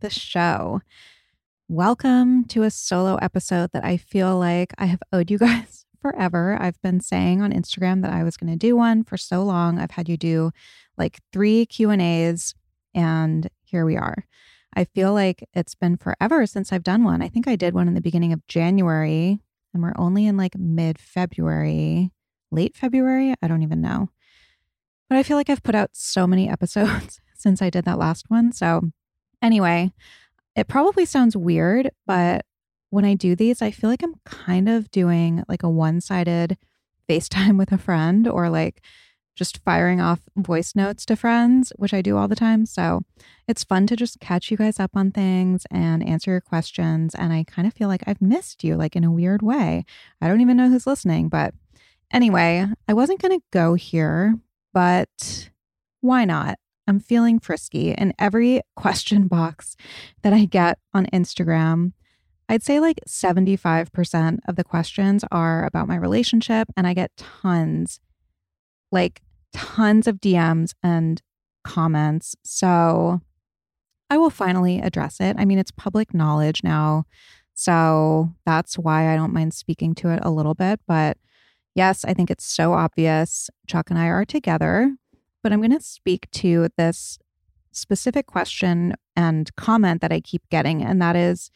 the show. Welcome to a solo episode that I feel like I have owed you guys forever. I've been saying on Instagram that I was going to do one for so long. I've had you do like 3 Q&As and here we are. I feel like it's been forever since I've done one. I think I did one in the beginning of January and we're only in like mid-February, late February, I don't even know. But I feel like I've put out so many episodes since I did that last one. So, anyway, it probably sounds weird, but when I do these, I feel like I'm kind of doing like a one sided FaceTime with a friend or like just firing off voice notes to friends, which I do all the time. So it's fun to just catch you guys up on things and answer your questions. And I kind of feel like I've missed you, like in a weird way. I don't even know who's listening. But anyway, I wasn't going to go here but why not? I'm feeling frisky. In every question box that I get on Instagram, I'd say like 75% of the questions are about my relationship, and I get tons, like tons of DMs and comments. So I will finally address it. I mean, it's public knowledge now. So that's why I don't mind speaking to it a little bit. But Yes, I think it's so obvious. Chuck and I are together, but I'm going to speak to this specific question and comment that I keep getting, and that is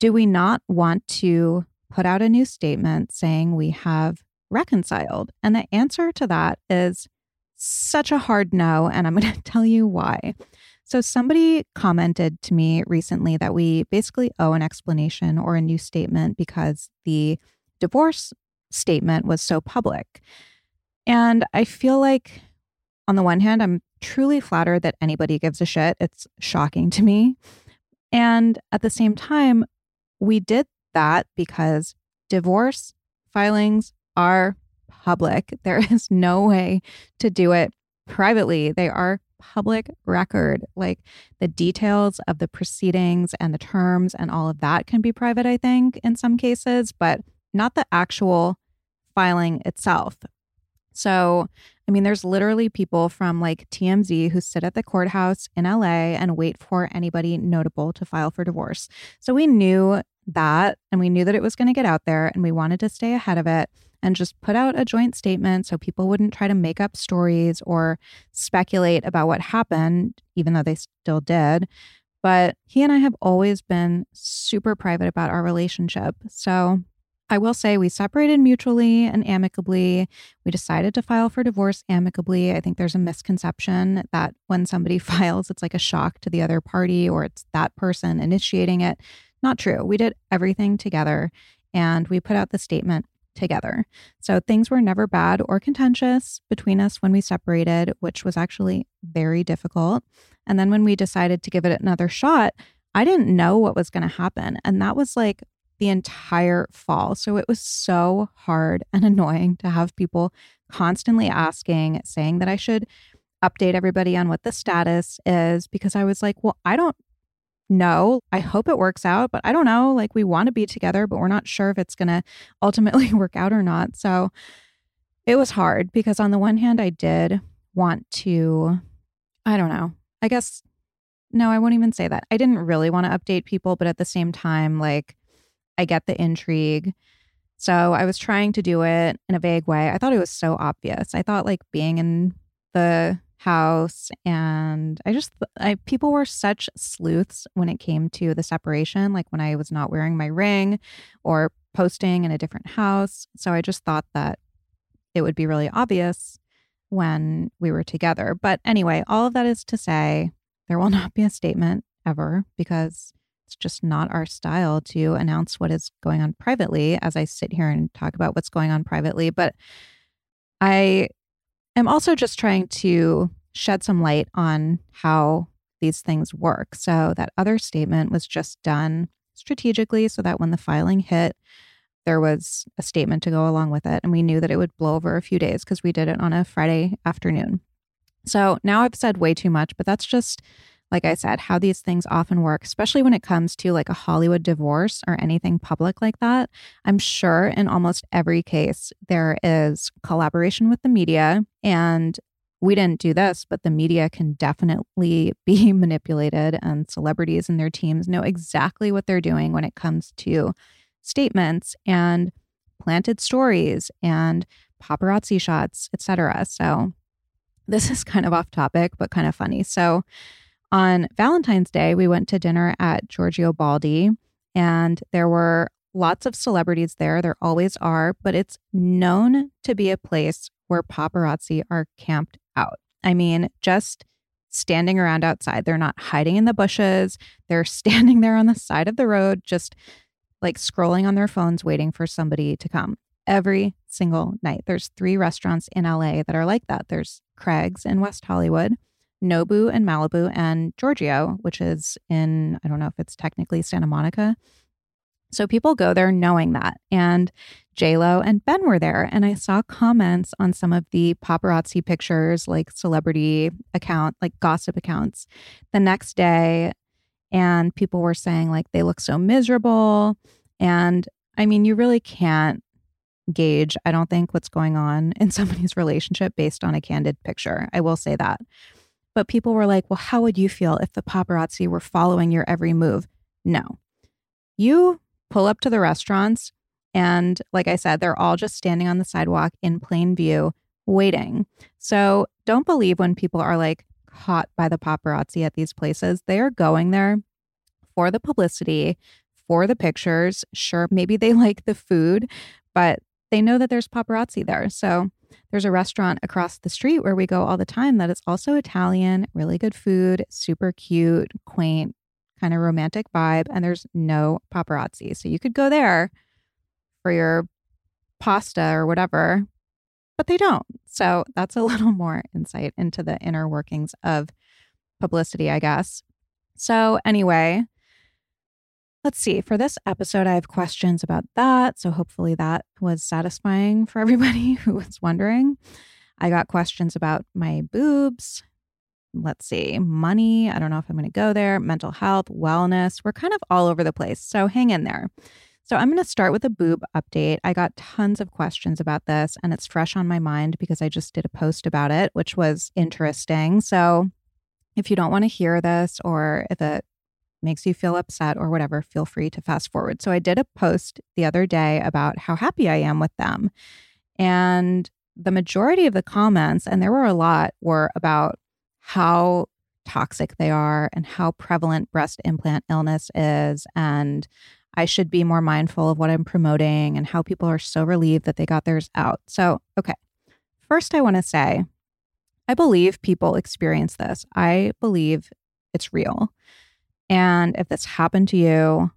Do we not want to put out a new statement saying we have reconciled? And the answer to that is such a hard no, and I'm going to tell you why. So, somebody commented to me recently that we basically owe an explanation or a new statement because the divorce statement was so public. And I feel like, on the one hand, I'm truly flattered that anybody gives a shit. It's shocking to me. And at the same time, we did that because divorce filings are public. There is no way to do it privately. They are public record. Like the details of the proceedings and the terms and all of that can be private, I think, in some cases, but not the actual filing itself. So, I mean, there's literally people from like TMZ who sit at the courthouse in LA and wait for anybody notable to file for divorce. So we knew that and we knew that it was going to get out there and we wanted to stay ahead of it and just put out a joint statement so people wouldn't try to make up stories or speculate about what happened, even though they still did. But he and I have always been super private about our relationship. So I will say we separated mutually and amicably. We decided to file for divorce amicably. I think there's a misconception that when somebody files, it's like a shock to the other party or it's that person initiating it. Not true. We did everything together and we put out the statement together. So things were never bad or contentious between us when we separated, which was actually very difficult. And then when we decided to give it another shot, I didn't know what was going to happen. And that was like the entire fall. So it was so hard and annoying to have people constantly asking, saying that I should update everybody on what the status is because I was like, well, I don't know. I hope it works out, but I don't know. Like, we want to be together, but we're not sure if it's going to ultimately work out or not. So it was hard because, on the one hand, I did want to, I don't know, I guess, no, I won't even say that. I didn't really want to update people, but at the same time, like, I get the intrigue. So I was trying to do it in a vague way. I thought it was so obvious. I thought like being in the house and I just I people were such sleuths when it came to the separation like when I was not wearing my ring or posting in a different house. So I just thought that it would be really obvious when we were together. But anyway, all of that is to say there will not be a statement ever because it's just not our style to announce what is going on privately as I sit here and talk about what's going on privately. But I am also just trying to shed some light on how these things work. So that other statement was just done strategically so that when the filing hit, there was a statement to go along with it. And we knew that it would blow over a few days because we did it on a Friday afternoon. So now I've said way too much, but that's just like I said, how these things often work, especially when it comes to like a Hollywood divorce or anything public like that. I'm sure in almost every case, there is collaboration with the media. And we didn't do this, but the media can definitely be manipulated, and celebrities and their teams know exactly what they're doing when it comes to statements and planted stories and paparazzi shots, etc. So this is kind of off topic, but kind of funny. So on Valentine's Day, we went to dinner at Giorgio Baldi, and there were lots of celebrities there. There always are, but it's known to be a place where paparazzi are camped out. I mean, just standing around outside. They're not hiding in the bushes. They're standing there on the side of the road, just like scrolling on their phones, waiting for somebody to come every single night. There's three restaurants in LA that are like that. There's Craig's in West Hollywood. Nobu and Malibu, and Giorgio, which is in, I don't know if it's technically Santa Monica. So people go there knowing that. And Lo and Ben were there. And I saw comments on some of the paparazzi pictures, like celebrity account, like gossip accounts the next day. And people were saying, like, they look so miserable. And I mean, you really can't gauge, I don't think, what's going on in somebody's relationship based on a candid picture. I will say that. But people were like, well, how would you feel if the paparazzi were following your every move? No. You pull up to the restaurants, and like I said, they're all just standing on the sidewalk in plain view, waiting. So don't believe when people are like caught by the paparazzi at these places. They are going there for the publicity, for the pictures. Sure, maybe they like the food, but they know that there's paparazzi there. So there's a restaurant across the street where we go all the time that is also Italian, really good food, super cute, quaint, kind of romantic vibe, and there's no paparazzi. So you could go there for your pasta or whatever, but they don't. So that's a little more insight into the inner workings of publicity, I guess. So, anyway, Let's see. For this episode, I have questions about that. So hopefully that was satisfying for everybody who was wondering. I got questions about my boobs. Let's see, money. I don't know if I'm going to go there. Mental health, wellness. We're kind of all over the place. So hang in there. So I'm going to start with a boob update. I got tons of questions about this and it's fresh on my mind because I just did a post about it, which was interesting. So if you don't want to hear this or if it makes you feel upset or whatever, feel free to fast forward. So I did a post the other day about how happy I am with them. And the majority of the comments, and there were a lot, were about how toxic they are and how prevalent breast implant illness is. And I should be more mindful of what I'm promoting and how people are so relieved that they got theirs out. So, okay. First, I want to say, I believe people experience this. I believe it's real. And if this happened to you,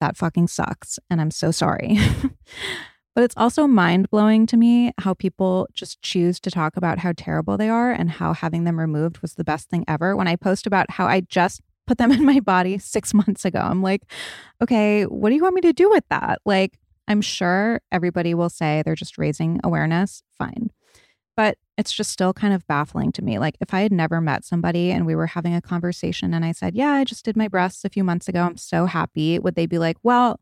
that fucking sucks. And I'm so sorry. But it's also mind blowing to me how people just choose to talk about how terrible they are and how having them removed was the best thing ever. When I post about how I just put them in my body six months ago, I'm like, okay, what do you want me to do with that? Like, I'm sure everybody will say they're just raising awareness. Fine. But it's just still kind of baffling to me. Like, if I had never met somebody and we were having a conversation and I said, Yeah, I just did my breasts a few months ago. I'm so happy. Would they be like, Well,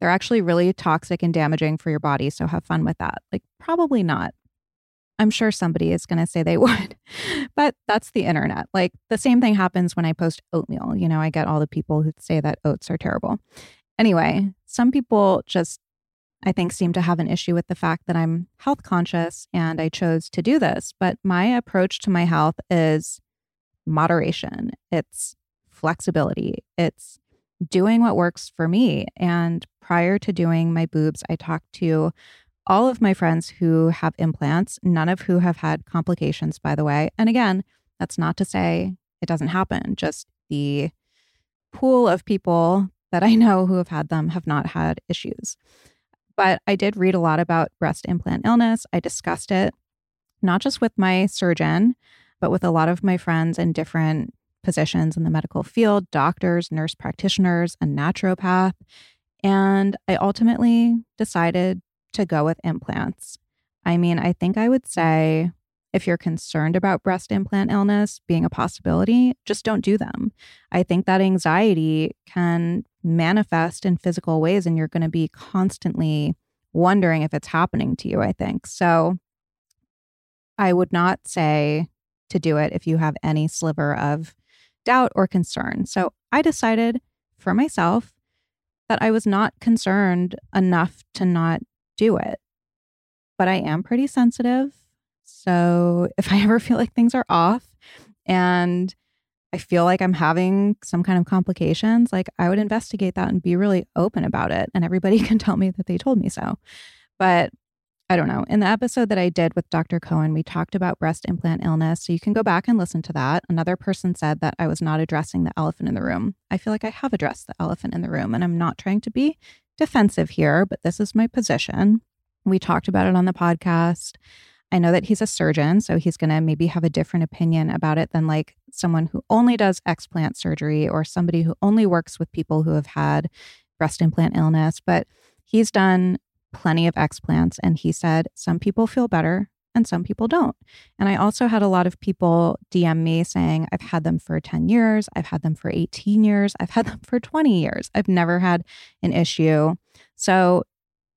they're actually really toxic and damaging for your body. So have fun with that. Like, probably not. I'm sure somebody is going to say they would, but that's the internet. Like, the same thing happens when I post oatmeal. You know, I get all the people who say that oats are terrible. Anyway, some people just, I think, seem to have an issue with the fact that I'm health conscious and I chose to do this. But my approach to my health is moderation, it's flexibility, it's doing what works for me. And prior to doing my boobs, I talked to all of my friends who have implants, none of who have had complications, by the way. And again, that's not to say it doesn't happen, just the pool of people that I know who have had them have not had issues. But I did read a lot about breast implant illness. I discussed it not just with my surgeon, but with a lot of my friends in different positions in the medical field doctors, nurse practitioners, a naturopath. And I ultimately decided to go with implants. I mean, I think I would say if you're concerned about breast implant illness being a possibility, just don't do them. I think that anxiety can manifest in physical ways, and you're going to be constantly wondering if it's happening to you, I think. So I would not say to do it if you have any sliver of doubt or concern. So I decided for myself that I was not concerned enough to not do it. But I am pretty sensitive. So if I ever feel like things are off and I feel like I'm having some kind of complications, like I would investigate that and be really open about it. And everybody can tell me that they told me so. But I don't know. In the episode that I did with Dr. Cohen, we talked about breast implant illness. So you can go back and listen to that. Another person said that I was not addressing the elephant in the room. I feel like I have addressed the elephant in the room, and I'm not trying to be defensive here, but this is my position. We talked about it on the podcast. I know that he's a surgeon, so he's going to maybe have a different opinion about it than like someone who only does explant surgery or somebody who only works with people who have had breast implant illness. But he's done plenty of explants. And he said some people feel better and some people don't. And I also had a lot of people DM me saying, I've had them for 10 years, I've had them for 18 years, I've had them for 20 years. I've never had an issue. So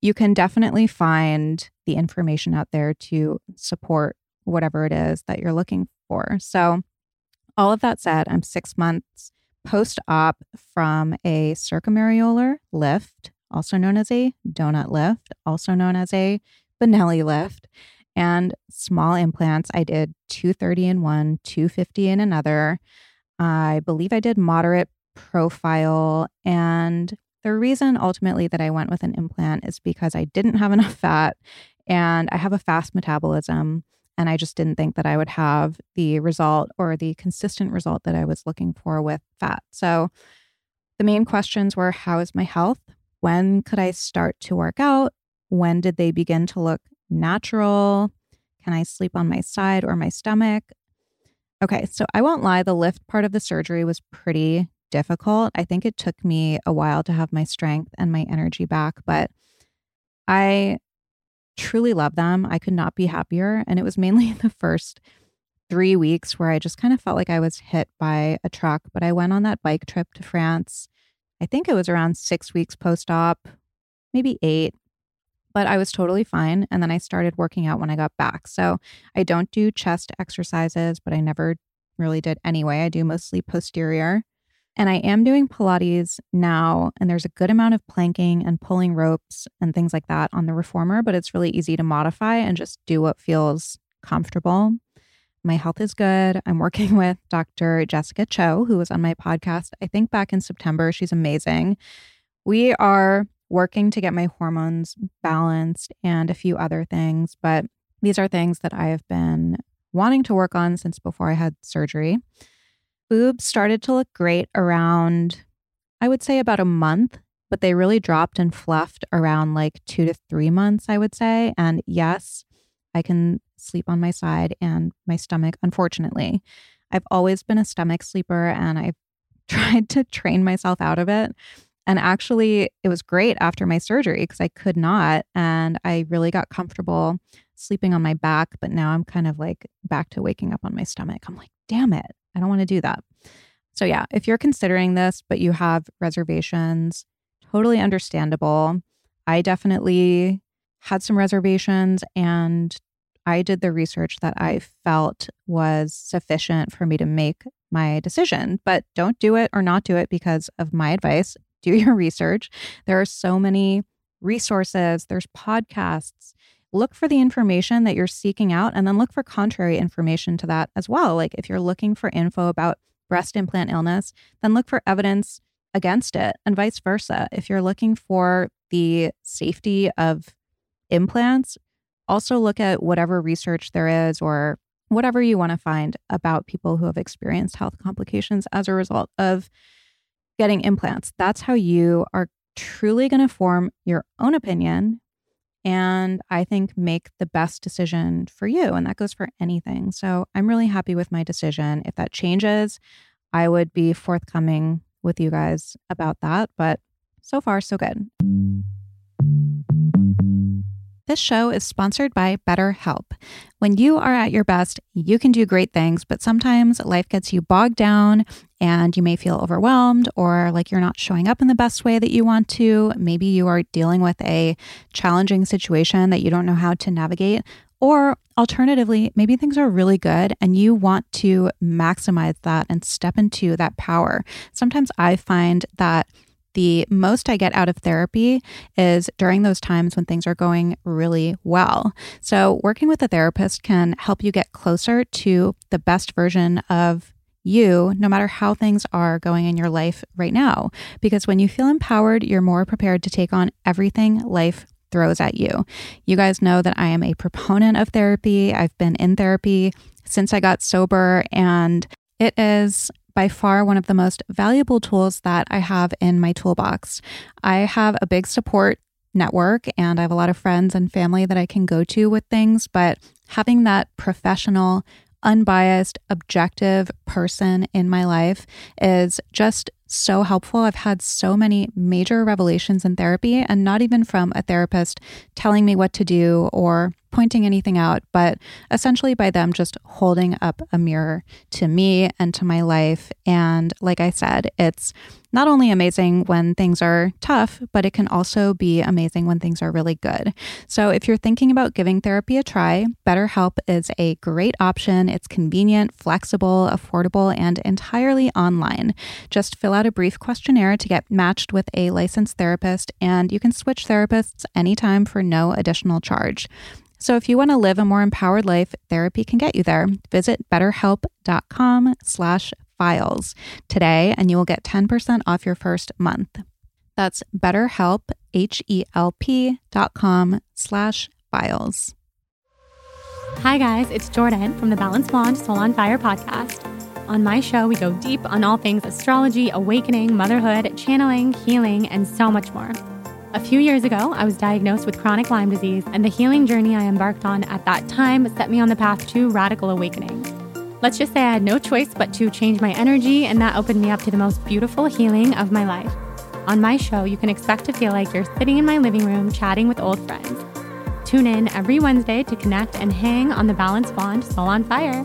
you can definitely find the information out there to support whatever it is that you're looking for. So, all of that said, I'm six months post op from a circumareolar lift also known as a donut lift, also known as a Benelli lift, and small implants. I did 230 in one, 250 in another. I believe I did moderate profile. And the reason ultimately that I went with an implant is because I didn't have enough fat and I have a fast metabolism. And I just didn't think that I would have the result or the consistent result that I was looking for with fat. So the main questions were how is my health? when could I start to work out? When did they begin to look natural? Can I sleep on my side or my stomach? Okay, so I won't lie, the lift part of the surgery was pretty difficult. I think it took me a while to have my strength and my energy back, but I truly love them. I could not be happier. And it was mainly the first three weeks where I just kind of felt like I was hit by a truck. But I went on that bike trip to France I think it was around six weeks post op, maybe eight, but I was totally fine. And then I started working out when I got back. So I don't do chest exercises, but I never really did anyway. I do mostly posterior. And I am doing Pilates now, and there's a good amount of planking and pulling ropes and things like that on the reformer, but it's really easy to modify and just do what feels comfortable. My health is good. I'm working with Dr. Jessica Cho, who was on my podcast, I think back in September. She's amazing. We are working to get my hormones balanced and a few other things, but these are things that I have been wanting to work on since before I had surgery. Boobs started to look great around, I would say, about a month but they really dropped and fluffed around like two to three months, I would say. And yes, I can sleep on my side and my stomach, unfortunately. I've always been a stomach sleeper and I've tried to train myself out of it. And actually, it was great after my surgery because I could not. And I really got comfortable sleeping on my back. But now I'm kind of like back to waking up on my stomach. I'm like, damn it, I don't want to do that. So, yeah, if you're considering this, but you have reservations, totally understandable. I definitely had some reservations and I did the research that I felt was sufficient for me to make my decision. But don't do it or not do it because of my advice. Do your research. There are so many resources, there's podcasts. Look for the information that you're seeking out and then look for contrary information to that as well. Like if you're looking for info about breast implant illness, then look for evidence against it and vice versa. If you're looking for the safety of implants, also look at whatever research there is or whatever you want to find about people who have experienced health complications as a result of getting implants. That's how you are truly going to form your own opinion and I think make the best decision for you. And that goes for anything. So I'm really happy with my decision. If that changes, I would be forthcoming with you guys about that. But so far, so good. This show is sponsored by BetterHelp. When you are at your best, you can do great things, but sometimes life gets you bogged down and you may feel overwhelmed or like you're not showing up in the best way that you want to. Maybe you are dealing with a challenging situation that you don't know how to navigate. Or alternatively, maybe things are really good and you want to maximize that and step into that power. Sometimes I find that the most I get out of therapy is during those times when things are going really well. So, working with a therapist can help you get closer to the best version of you, no matter how things are going in your life right now. Because when you feel empowered, you're more prepared to take on everything life throws at you. You guys know that I am a proponent of therapy. I've been in therapy since I got sober, and it is by far one of the most valuable tools that I have in my toolbox. I have a big support network and I have a lot of friends and family that I can go to with things, but having that professional, unbiased, objective person in my life is just so helpful. I've had so many major revelations in therapy, and not even from a therapist telling me what to do or pointing anything out, but essentially by them just holding up a mirror to me and to my life. And like I said, it's not only amazing when things are tough, but it can also be amazing when things are really good. So if you're thinking about giving therapy a try, BetterHelp is a great option. It's convenient, flexible, affordable, and entirely online. Just fill out a brief questionnaire to get matched with a licensed therapist, and you can switch therapists anytime for no additional charge. So if you want to live a more empowered life, therapy can get you there. Visit betterhelp.com slash files today and you will get 10% off your first month. That's betterhelp, H-E-L-P dot com slash files. Hi guys, it's Jordan from the Balanced Blonde Soul on Fire podcast. On my show, we go deep on all things astrology, awakening, motherhood, channeling, healing, and so much more. A few years ago, I was diagnosed with chronic Lyme disease, and the healing journey I embarked on at that time set me on the path to radical awakening. Let's just say I had no choice but to change my energy, and that opened me up to the most beautiful healing of my life. On my show, you can expect to feel like you're sitting in my living room chatting with old friends. Tune in every Wednesday to connect and hang on the Balanced Blonde Soul on Fire.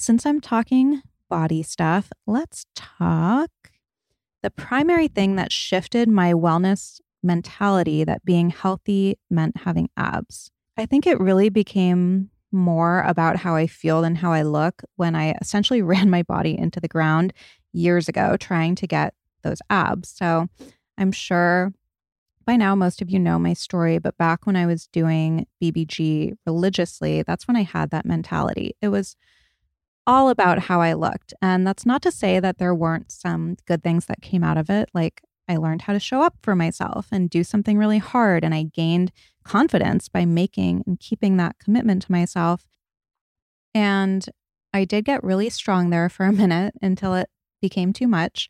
Since I'm talking body stuff, let's talk the primary thing that shifted my wellness mentality that being healthy meant having abs. I think it really became more about how I feel than how I look when I essentially ran my body into the ground years ago trying to get those abs. So I'm sure by now most of you know my story, but back when I was doing BBG religiously, that's when I had that mentality. It was all about how I looked. And that's not to say that there weren't some good things that came out of it. Like I learned how to show up for myself and do something really hard. And I gained confidence by making and keeping that commitment to myself. And I did get really strong there for a minute until it became too much.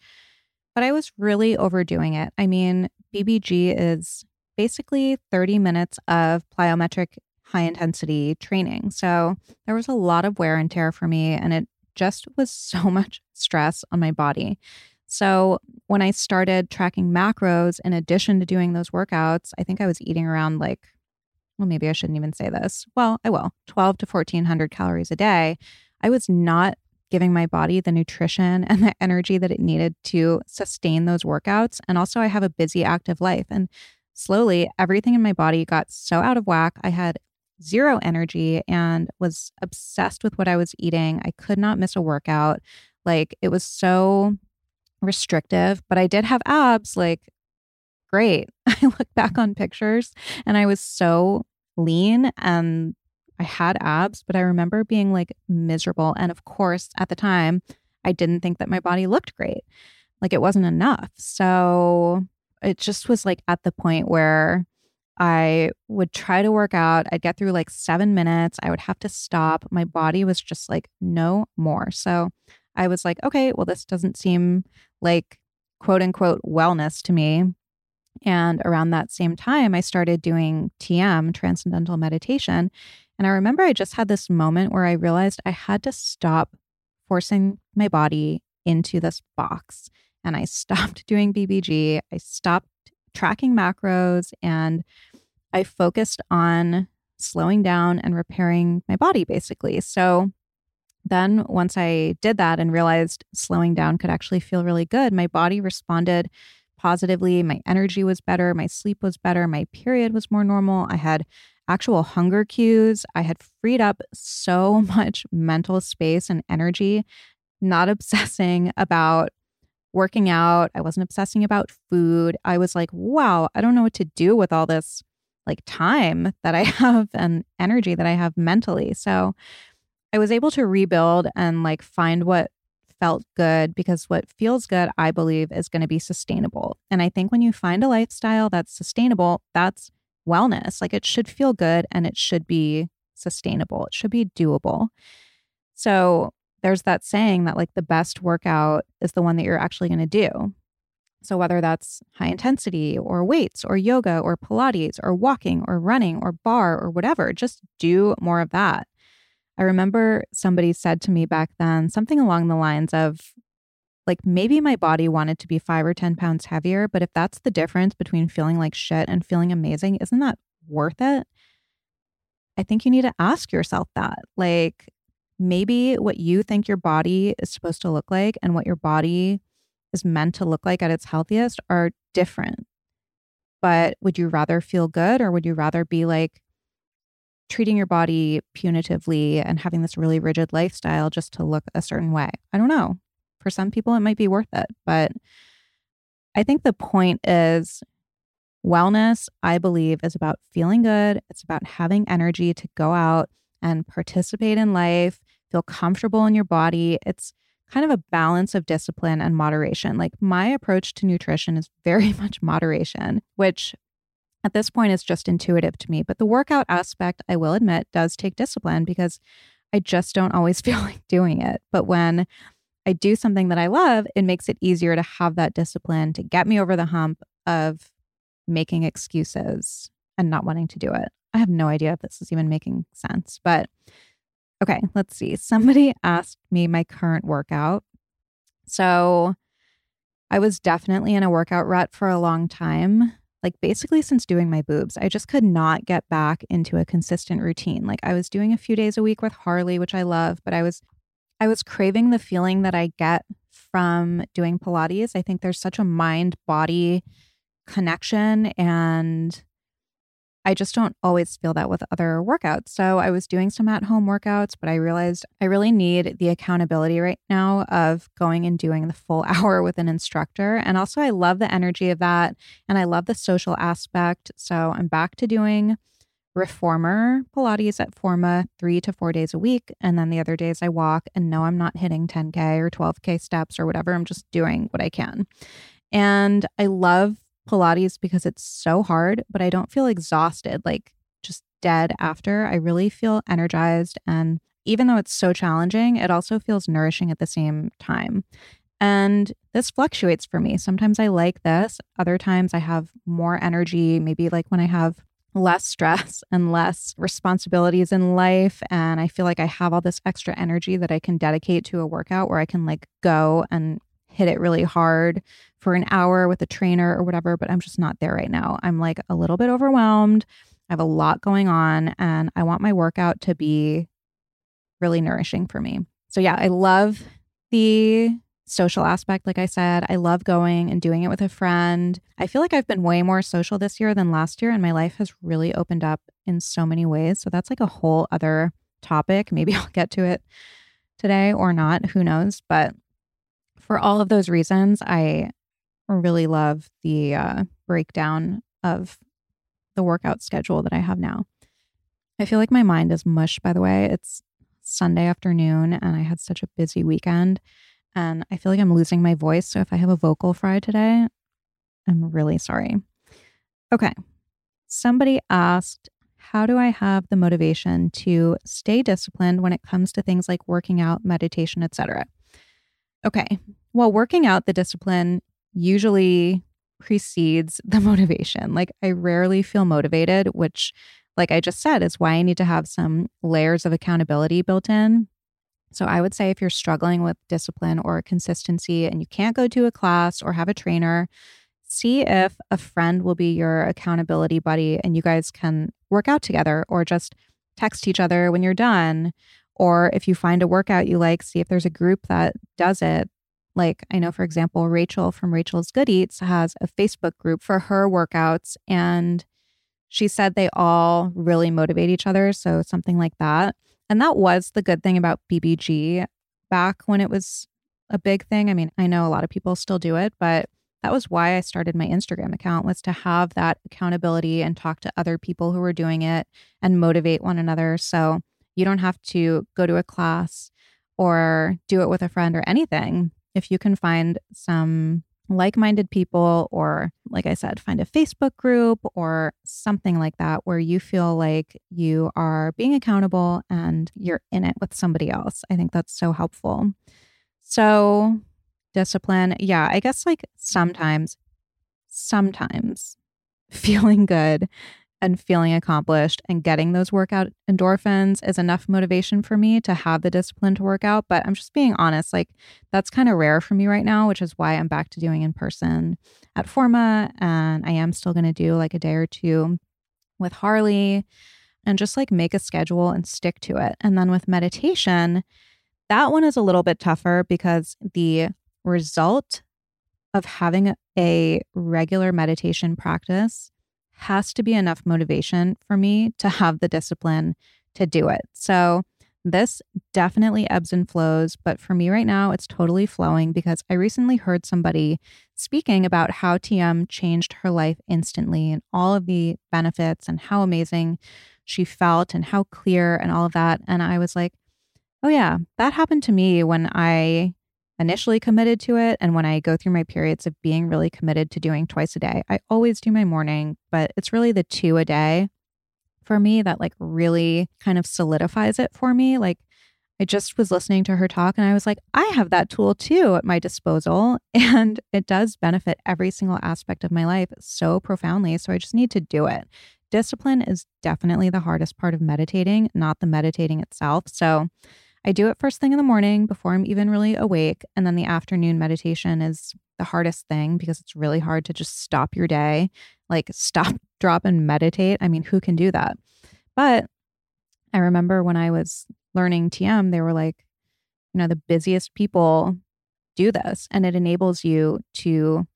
but I was really overdoing it. I mean, BBG is basically 30 minutes of plyometric high intensity training. So there was a lot of wear and tear for me, and it just was so much stress on my body. So when I started tracking macros in addition to doing those workouts, I think I was eating around like, well, maybe I shouldn't even say this. Well, I will 12 to 1400 calories a day. I was not giving my body the nutrition and the energy that it needed to sustain those workouts. And also, I have a busy, active life. And slowly, everything in my body got so out of whack. I had zero energy and was obsessed with what I was eating. I could not miss a workout. Like, it was so restrictive, but I did have abs. Like, great. I look back mm-hmm. on pictures and I was so lean and I had abs, but I remember being like miserable. And of course, at the time, I didn't think that my body looked great. Like it wasn't enough. So it just was like at the point where I would try to work out. I'd get through like seven minutes. I would have to stop. My body was just like, no more. So I was like, okay, well, this doesn't seem like quote unquote wellness to me. And around that same time, I started doing TM, transcendental meditation. And I remember I just had this moment where I realized I had to stop forcing my body into this box. And I stopped doing BBG. I stopped tracking macros and I focused on slowing down and repairing my body basically. So then once I did that and realized slowing down could actually feel really good, my body responded positively. My energy was better, my sleep was better, my period was more normal. I had actual hunger cues. I had freed up so much mental space and energy, not obsessing about working out. I wasn't obsessing about food. I was like, wow, I don't know what to do with all this like time that I have and energy that I have mentally. So I was able to rebuild and like find what felt good because what feels good, I believe, is going to be sustainable. And I think when you find a lifestyle that's sustainable, that's wellness. Like it should feel good and it should be sustainable, it should be doable. So there's that saying that like the best workout is the one that you're actually going to do. So whether that's high intensity or weights or yoga or Pilates or walking or running or bar or whatever, just do more of that. I remember somebody said to me back then something along the lines of, like maybe my body wanted to be five or 10 pounds heavier, but if that's the difference between feeling like shit and feeling amazing, isn't that worth it? I think you need to ask yourself that. Like maybe what you think your body is supposed to look like and what your body is meant to look like at its healthiest are different. But would you rather feel good or would you rather be like treating your body punitively and having this really rigid lifestyle just to look a certain way? I don't know. For some people, it might be worth it. But I think the point is wellness, I believe, is about feeling good. It's about having energy to go out and participate in life, feel comfortable in your body. It's kind of a balance of discipline and moderation. Like my approach to nutrition is very much moderation, which at this point is just intuitive to me. But the workout aspect, I will admit, does take discipline because I just don't always feel like doing it. But when I do something that I love, it makes it easier to have that discipline to get me over the hump of making excuses and not wanting to do it. I have no idea if this is even making sense, but okay, let's see. Somebody asked me my current workout. So I was definitely in a workout rut for a long time. Like basically since doing my boobs, I just could not get back into a consistent routine. Like I was doing a few days a week with Harley, which I love, but I was I was craving the feeling that I get from doing Pilates. I think there's such a mind body connection and I just don't always feel that with other workouts. So I was doing some at home workouts, but I realized I really need the accountability right now of going and doing the full hour with an instructor. And also, I love the energy of that. And I love the social aspect. So I'm back to doing reformer Pilates at Forma three to four days a week. And then the other days I walk and no, I'm not hitting 10K or 12K steps or whatever. I'm just doing what I can. And I love Pilates because it's so hard, but I don't feel exhausted, like just dead after. I really feel energized. And even though it's so challenging, it also feels nourishing at the same time. And this fluctuates for me. Sometimes I like this, other times I have more energy, maybe like when I have less stress and less responsibilities in life. And I feel like I have all this extra energy that I can dedicate to a workout where I can like go and hit it really hard for an hour with a trainer or whatever. But I'm just not there right now. I'm like a little bit overwhelmed. I have a lot going on and I want my workout to be really nourishing for me. So, yeah, I love the social aspect. Like I said, I love going and doing it with a friend. I feel like I've been way more social this year than last year, and my life has really opened up in so many ways. So, that's like a whole other topic. Maybe I'll get to it today or not. Who knows? But for all of those reasons, I really love the uh, breakdown of the workout schedule that I have now. I feel like my mind is mush, by the way. It's Sunday afternoon and I had such a busy weekend. And I feel like I'm losing my voice. So if I have a vocal fry today, I'm really sorry. Okay. Somebody asked, How do I have the motivation to stay disciplined when it comes to things like working out, meditation, etc.? Okay. Well, working out the discipline usually precedes the motivation. Like, I rarely feel motivated, which, like I just said, is why I need to have some layers of accountability built in. So, I would say if you're struggling with discipline or consistency and you can't go to a class or have a trainer, see if a friend will be your accountability buddy and you guys can work out together or just text each other when you're done. Or if you find a workout you like, see if there's a group that does it like, I know, for example, Rachel from Rachel's Good Eats has a Facebook group for her workouts, and she said they all really motivate each other. So, something like that. And that was the good thing about BBG back when it was a big thing. I mean, I know a lot of people still do it, but that was why I started my Instagram account was to have that accountability and talk to other people who were doing it and motivate one another. So you don't have to go to a class or do it with a friend or anything if you can find some like minded people, or like I said, find a Facebook group or something like that where you feel like you are being accountable and you're in it with somebody else. I think that's so helpful. So, discipline. Yeah, I guess like sometimes, sometimes feeling good and feeling accomplished and getting those workout endorphins is enough motivation for me to have the discipline to work out. But I'm just being honest, like that's kind of rare for me right now, which is why I'm back to doing in person at Forma. And I am still going to do like a day or two with Harley and just like make a schedule and stick to it. And then with meditation, that one is a little bit tougher because the result of having a regular meditation practice has to be enough motivation for me to have the discipline to do it. So, this definitely ebbs and flows, but for me right now, it's totally flowing because I recently heard somebody speaking about how TM changed her life instantly and all of the benefits and how amazing she felt and how clear and all of that. And I was like, oh, yeah, that happened to me when I initially committed to it and when I go through my periods of being really committed to doing twice a day, I always do my morning, but it's really the two a day for me that like really kind of solidifies it for me. Like I just was listening to her talk and I was like, I have that tool too at my disposal. And it does benefit every single aspect of my life so profoundly. So I just need to do it. Discipline is definitely the hardest part of meditating, not the meditating itself. So I do it first thing in the morning before I'm even really awake. And then the afternoon meditation is the hardest thing because it's really hard to just stop your day, like stop, drop, and meditate. I mean, who can do that? But I remember when I was learning TM, they were like, you know, the busiest people do this, and it enables you to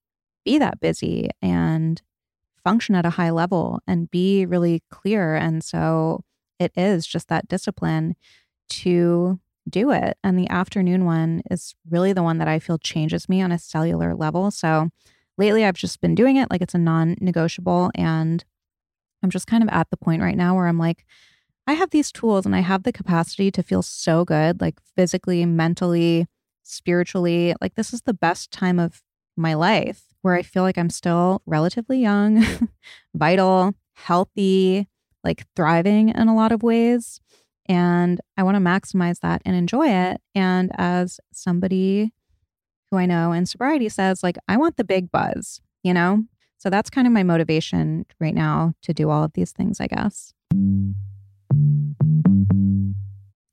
be that busy and function at a high level and be really clear. And so it is just that discipline to do it. And the afternoon one is really the one that I feel changes me on a cellular level. So lately I've just been doing it like it's a non negotiable. And I'm just kind of at the point right now where I'm like, I have these tools and I have the capacity to feel so good, like physically, mentally, spiritually. Like, this is the best time of my life where I feel like I'm still relatively young, vital, healthy, like thriving in a lot of ways. And I want to maximize that and enjoy it. And as somebody who I know in sobriety says, like, I want the big buzz, you know? So that's kind of my motivation right now to do all of these things, I guess.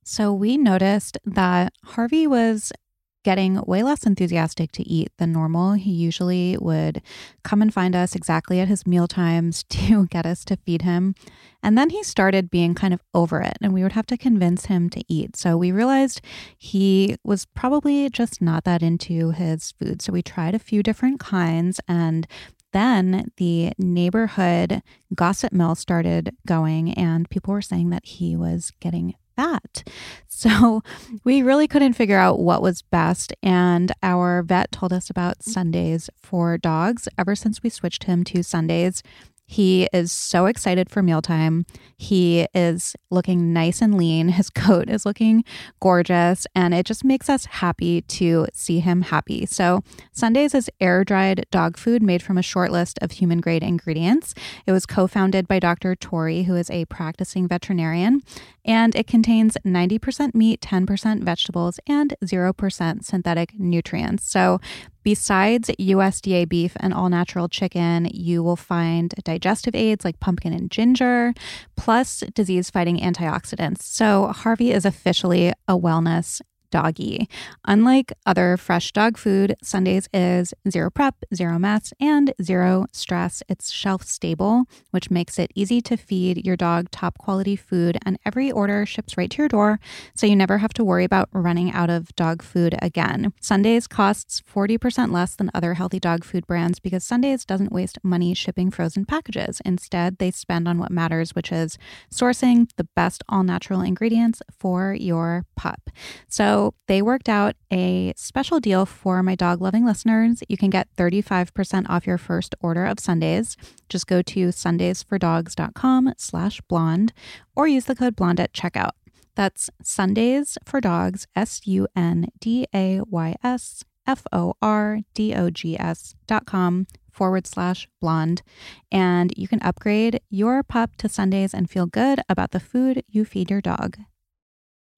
So we noticed that Harvey was getting way less enthusiastic to eat than normal. He usually would come and find us exactly at his meal times to get us to feed him. And then he started being kind of over it, and we would have to convince him to eat. So we realized he was probably just not that into his food. So we tried a few different kinds, and then the neighborhood gossip mill started going, and people were saying that he was getting that. So we really couldn't figure out what was best. And our vet told us about Sundays for dogs. Ever since we switched him to Sundays, he is so excited for mealtime. He is looking nice and lean. His coat is looking gorgeous, and it just makes us happy to see him happy. So, Sundays is air dried dog food made from a short list of human grade ingredients. It was co founded by Dr. Tori, who is a practicing veterinarian, and it contains 90% meat, 10% vegetables, and 0% synthetic nutrients. So, Besides USDA beef and all natural chicken, you will find digestive aids like pumpkin and ginger, plus disease fighting antioxidants. So, Harvey is officially a wellness doggy. Unlike other fresh dog food, Sundays is zero prep, zero mess, and zero stress. It's shelf stable, which makes it easy to feed your dog top quality food, and every order ships right to your door, so you never have to worry about running out of dog food again. Sundays costs 40% less than other healthy dog food brands because Sundays doesn't waste money shipping frozen packages. Instead, they spend on what matters, which is sourcing the best all natural ingredients for your pup. So they worked out a special deal for my dog loving listeners. You can get 35% off your first order of Sundays. Just go to sundaysfordogs.com slash blonde or use the code blonde at checkout. That's Sundays for Dogs, S U N D A Y S F O R D O G S dot com forward slash blonde. And you can upgrade your pup to Sundays and feel good about the food you feed your dog.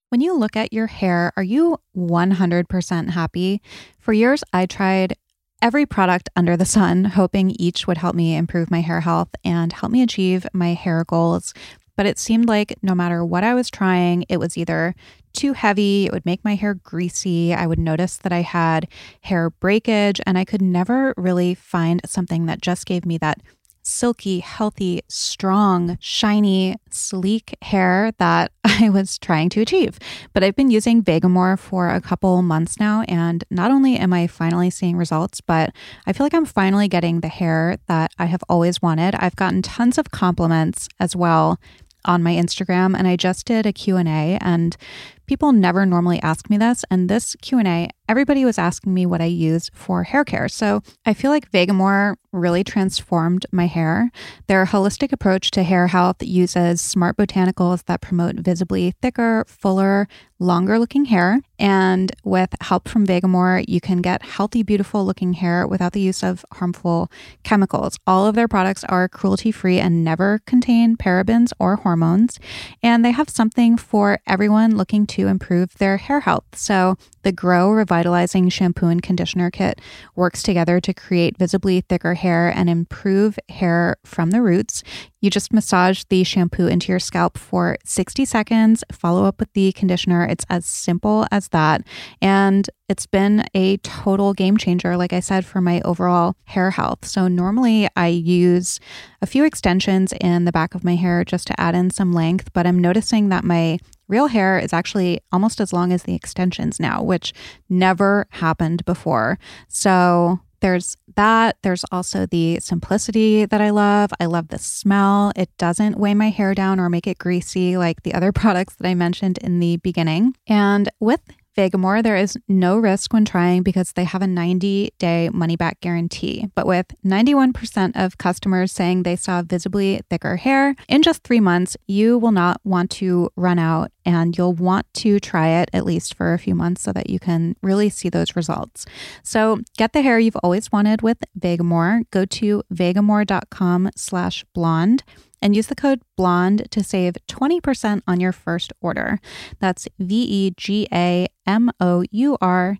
When you look at your hair, are you 100% happy? For years, I tried every product under the sun, hoping each would help me improve my hair health and help me achieve my hair goals. But it seemed like no matter what I was trying, it was either too heavy, it would make my hair greasy, I would notice that I had hair breakage, and I could never really find something that just gave me that silky, healthy, strong, shiny, sleek hair that I was trying to achieve. But I've been using Vegamour for a couple months now, and not only am I finally seeing results, but I feel like I'm finally getting the hair that I have always wanted. I've gotten tons of compliments as well on my Instagram and I just did a Q&A and people never normally ask me this and this Q&A everybody was asking me what I use for hair care. So I feel like Vegamour really transformed my hair. Their holistic approach to hair health uses smart botanicals that promote visibly thicker, fuller, longer looking hair. And with help from Vegamour, you can get healthy, beautiful looking hair without the use of harmful chemicals. All of their products are cruelty free and never contain parabens or hormones. And they have something for everyone looking to improve their hair health. So the Grow Revitalizing Shampoo and Conditioner Kit works together to create visibly thicker hair and improve hair from the roots. You just massage the shampoo into your scalp for 60 seconds, follow up with the conditioner. It's as simple as that. And it's been a total game changer, like I said, for my overall hair health. So, normally I use a few extensions in the back of my hair just to add in some length, but I'm noticing that my real hair is actually almost as long as the extensions now, which never happened before. So, there's that. There's also the simplicity that I love. I love the smell. It doesn't weigh my hair down or make it greasy like the other products that I mentioned in the beginning. And with Vegamour, there is no risk when trying because they have a 90 day money back guarantee. But with 91% of customers saying they saw visibly thicker hair in just three months, you will not want to run out and you'll want to try it at least for a few months so that you can really see those results. So get the hair you've always wanted with Vegamour. Go to vegamour.com slash blonde and use the code BLONDE to save 20% on your first order. That's V-E-G-A-M-O-U-R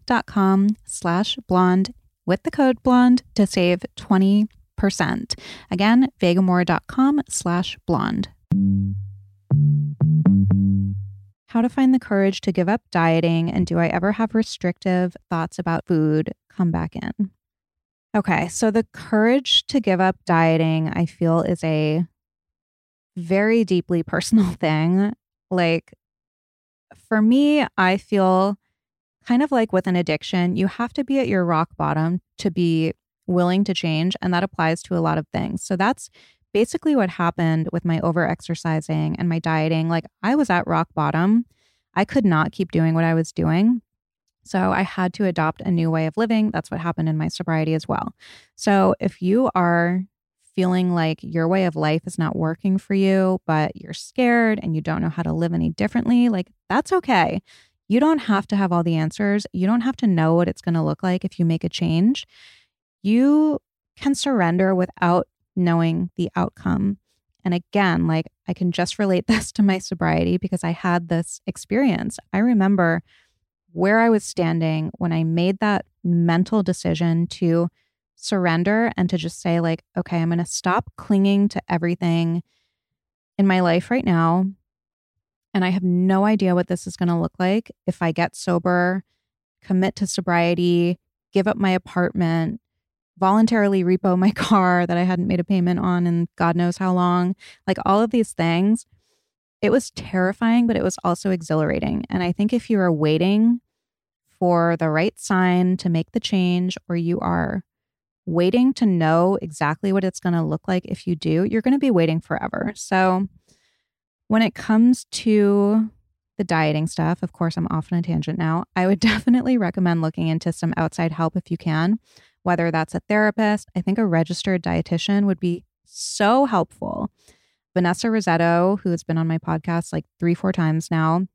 dot com slash blonde with the code BLONDE to save 20%. Again, vegamour.com slash blonde. How to find the courage to give up dieting and do I ever have restrictive thoughts about food come back in? Okay, so the courage to give up dieting, I feel, is a very deeply personal thing. Like, for me, I feel kind of like with an addiction, you have to be at your rock bottom to be willing to change. And that applies to a lot of things. So that's basically what happened with my over exercising and my dieting. Like, I was at rock bottom. I could not keep doing what I was doing. So I had to adopt a new way of living. That's what happened in my sobriety as well. So if you are feeling like your way of life is not working for you, but you're scared and you don't know how to live any differently, like that's okay. You don't have to have all the answers. You don't have to know what it's going to look like if you make a change. You can surrender without knowing the outcome. And again, like I can just relate this to my sobriety because I had this experience. I remember where I was standing when I made that mental decision to surrender and to just say, like, okay, I'm going to stop clinging to everything in my life right now. And I have no idea what this is going to look like if I get sober, commit to sobriety, give up my apartment, voluntarily repo my car that I hadn't made a payment on in God knows how long. Like all of these things. It was terrifying, but it was also exhilarating. And I think if you are waiting for the right sign to make the change, or you are waiting to know exactly what it's going to look like if you do, you're going to be waiting forever. Mm-hmm. So, when it comes to the dieting stuff, of course, I'm off on a tangent now. I would definitely recommend looking into some outside help if you can, whether that's a therapist. I think a registered dietitian would be so helpful. Vanessa Rissetto, who has been on my podcast like three, four times now,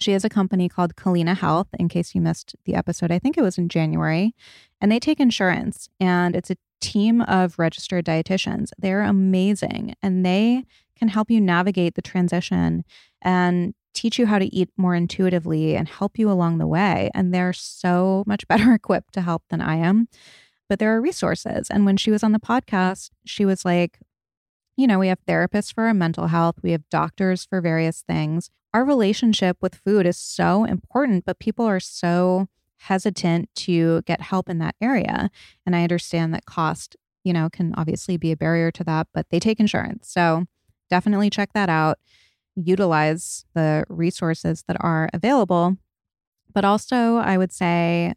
she has a company called Culina Health, in case you missed the episode. I think it was in January. And they take insurance, and it's a team of registered dietitians. They're amazing, and they can help you navigate the transition and teach you how to eat more intuitively and help you along the way. And they're so much better equipped to help than I am. But there are resources. And when she was on the podcast, she was like, you know, we have therapists for our mental health, we have doctors for various things. Our relationship with food is so important, but people are so hesitant to get help in that area. And I understand that cost, you know, can obviously be a barrier to that, but they take insurance. So definitely check that out. Utilize the resources that are available. But also, I would say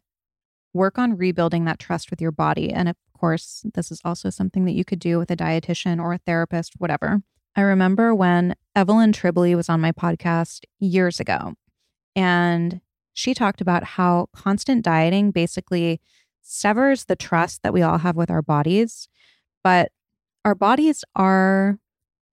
work on rebuilding that trust with your body. And of course, this is also something that you could do with a dietitian or a therapist, whatever. I remember when Evelyn Tribole was on my podcast years ago, and she talked about how constant dieting basically severs the trust that we all have with our bodies. But our bodies are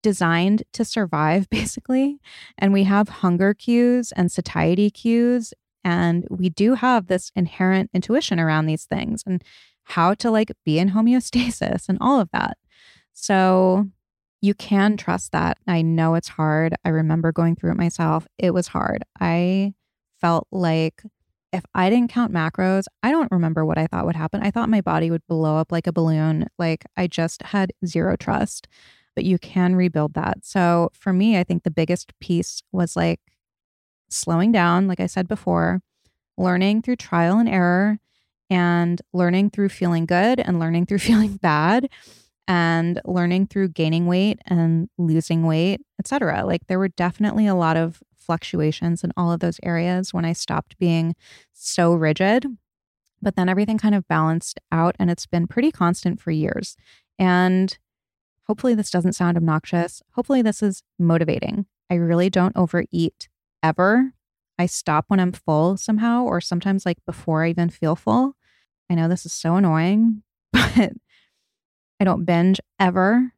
designed to survive, basically. And we have hunger cues and satiety cues and we do have this inherent intuition around these things and how to like be in homeostasis and all of that. So you can trust that. I know it's hard. I remember going through it myself. It was hard. I felt like if I didn't count macros, I don't remember what I thought would happen. I thought my body would blow up like a balloon. Like I just had zero trust, but you can rebuild that. So for me, I think the biggest piece was like slowing down, like I said before, learning through trial and error, and learning through feeling good and learning through feeling bad and learning through gaining weight and losing weight, etc. Like there were definitely a lot of fluctuations in all of those areas when I stopped being so rigid. But then everything kind of balanced out and it's been pretty constant for years. And hopefully this doesn't sound obnoxious. Hopefully this is motivating. I really don't overeat ever. I stop when I'm full somehow, or sometimes like before I even feel full. I know this is so annoying, but I don't binge ever.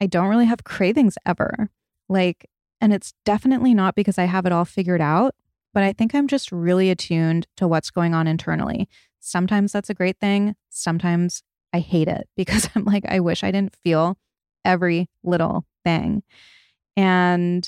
I don't really have cravings ever. Like, and it's definitely not because I have it all figured out, but I think I'm just really attuned to what's going on internally. Sometimes that's a great thing. Sometimes I hate it because I'm like, I wish I didn't feel every little thing. And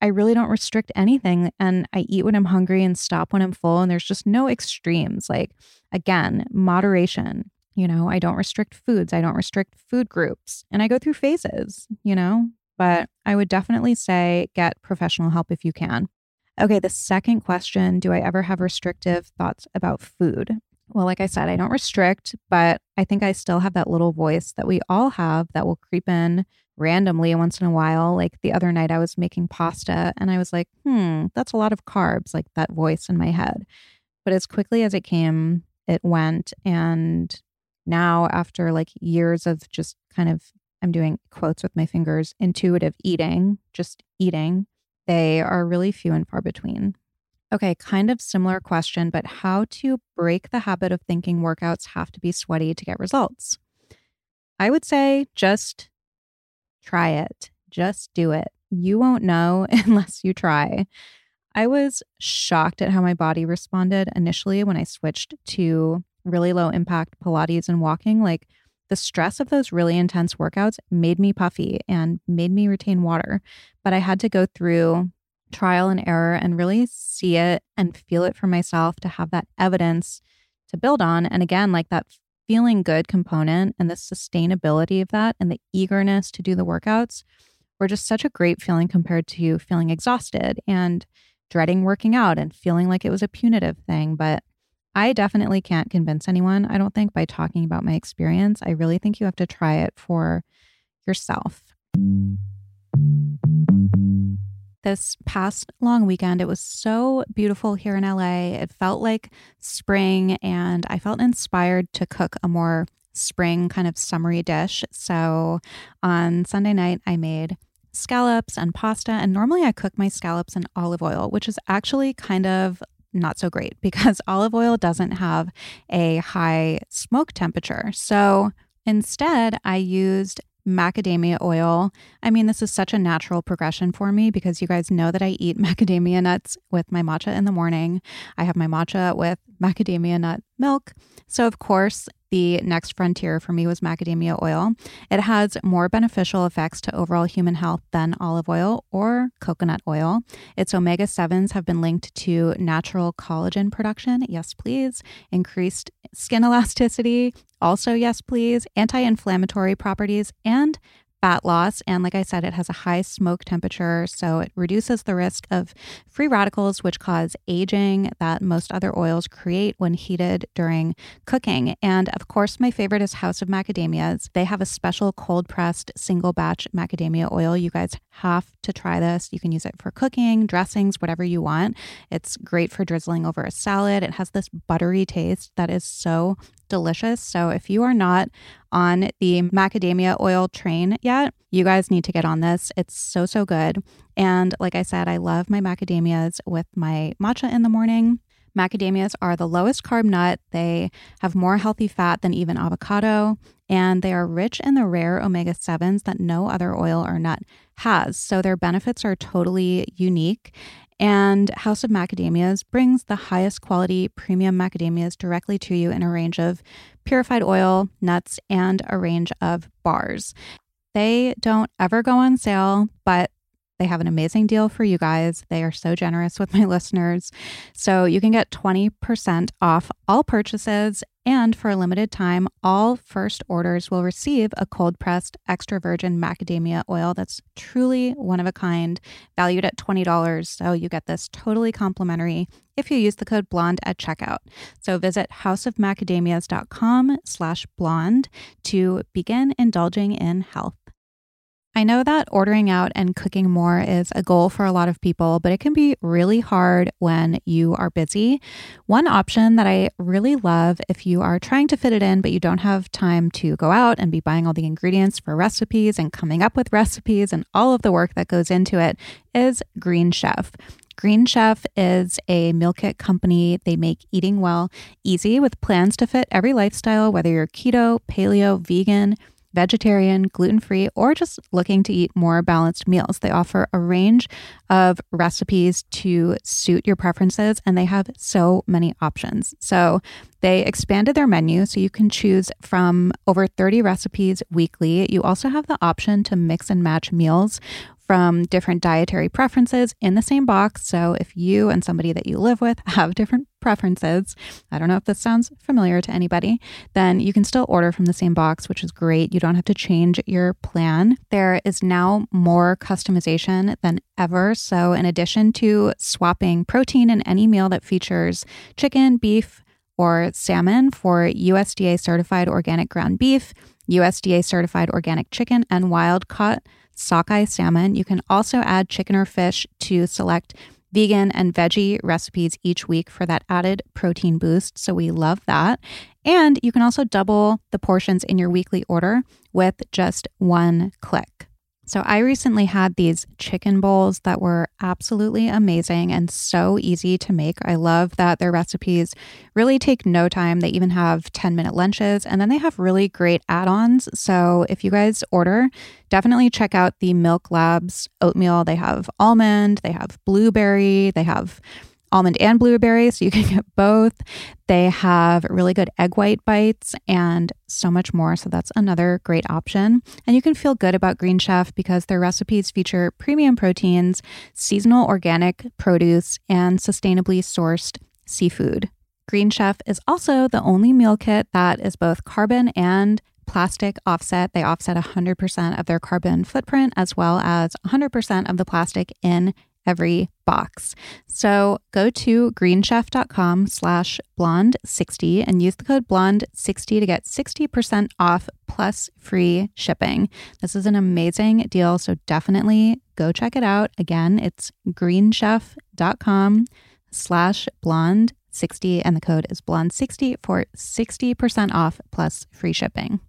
I really don't restrict anything. And I eat when I'm hungry and stop when I'm full. And there's just no extremes. Like, again, moderation. You know, I don't restrict foods, I don't restrict food groups. And I go through phases, you know, but I would definitely say get professional help if you can. Okay, the second question Do I ever have restrictive thoughts about food? Well, like I said, I don't restrict, but I think I still have that little voice that we all have that will creep in randomly once in a while. Like the other night, I was making pasta and I was like, hmm, that's a lot of carbs, like that voice in my head. But as quickly as it came, it went. And now, after like years of just kind of, I'm doing quotes with my fingers, intuitive eating, just eating, they are really few and far between. Okay, kind of similar question, but how to break the habit of thinking workouts have to be sweaty to get results? I would say just try it. Just do it. You won't know unless you try. I was shocked at how my body responded initially when I switched to really low impact Pilates and walking. Like the stress of those really intense workouts made me puffy and made me retain water. But I had to go through trial and error and really see it and feel it for myself to have that evidence to build on. And again, like that feeling good component and the sustainability of that and the eagerness to do the workouts were just such a great feeling compared to feeling exhausted and dreading working out and feeling like it was a punitive thing. But I definitely can't convince anyone, I don't think, by talking about my experience. I really think you have to try it for yourself this past long weekend. It was so beautiful here in LA. It felt like spring, and I felt inspired to cook a more spring kind of summery dish. So on Sunday night, I made scallops and pasta. And normally I cook my scallops in olive oil, which is actually kind of not so great because olive oil doesn't have a high smoke temperature. So instead, I used macadamia oil. I mean, this is such a natural progression for me because you guys know that I eat macadamia nuts with my matcha in the morning. I have my matcha with macadamia nut milk. So, of course, the next frontier for me was macadamia oil. It has more beneficial effects to overall human health than olive oil or coconut oil. Its omega 7s have been linked to natural collagen production. Yes, please. Increased skin elasticity. Also, yes, please. Anti inflammatory properties and fat loss. And like I said, it has a high smoke temperature, so it reduces the risk of free radicals, which cause aging that most other oils create when heated during cooking. And of course, my favorite is House of Macadamias. They have a special cold pressed single batch macadamia oil. You guys have to try this. You can use it for cooking, dressings, whatever you want. It's great for drizzling over a salad. It has this buttery taste that is so delicious. So if you are not on the macadamia oil train yet, you guys need to get on this. It's so, so good. And like I said, I love my macadamias with my matcha in the morning. Macadamias are the lowest carb nut. They have more healthy fat than even avocado, and they are rich in the rare omega 7s that no other oil or nut has. So their benefits are totally unique. And House of Macadamias brings the highest quality premium macadamias directly to you in a range of purified oil, nuts, and a range of bars. They don't ever go on sale, but they have an amazing deal for you guys. They are so generous with my listeners. So you can get 20% off all purchases and for a limited time, all first orders will receive a cold pressed extra virgin macadamia oil that's truly one of a kind, valued at $20. So you get this totally complimentary if you use the code blonde at checkout. So visit houseofmacadamias.com slash blonde to begin indulging in health. I know that ordering out and cooking more is a goal for a lot of people, but it can be really hard when you are busy. One option that I really love if you are trying to fit it in, but you don't have time to go out and be buying all the ingredients for recipes and coming up with recipes and all of the work that goes into it, is Green Chef. Green Chef is a meal kit company. They make eating well easy with plans to fit every lifestyle, whether you're keto, paleo, vegan vegetarian, gluten free, or just looking to eat more balanced meals. They offer a range of recipes to suit your preferences, and they have so many options. So they expanded their menu so you can choose from over 30 recipes weekly. You also have the option to mix and match meals from different dietary preferences in the same box. So if you and somebody that you live with have different preferences, I don't know if this sounds familiar to anybody, then you can still order from the same box, which is great. You don't have to change your plan. There is now more customization than ever. So in addition to swapping protein in any meal that features chicken, beef, or salmon for USDA certified organic ground beef, USDA certified organic chicken, and wild caught sockeye salmon. You can also add chicken or fish to select vegan and veggie recipes each week for that added protein boost. So we love that. And you can also double the portions in your weekly order with just one click. So, I recently had these chicken bowls that were absolutely amazing and so easy to make. I love that their recipes really take no time. They even have 10 minute lunches and then they have really great add ons. So, if you guys order, definitely check out the Mylk Labs oatmeal. They have almond, they have blueberry, they have almond and blueberry, so you can get both. They have really good egg white bites and so much more. So that's another great option. And you can feel good about Green Chef because their recipes feature premium proteins, seasonal organic produce, and sustainably sourced seafood. Green Chef is also the only meal kit that is both carbon and plastic offset. They offset 100% of their carbon footprint as well as 100% of the plastic in every box. So go to greenchef.com slash blonde60 and use the code blonde60 to get 60% off plus free shipping. This is an amazing deal, so definitely go check it out. Again, it's greenchef.com slash blonde 60 and the code is blonde 60 for 60% off plus free shipping.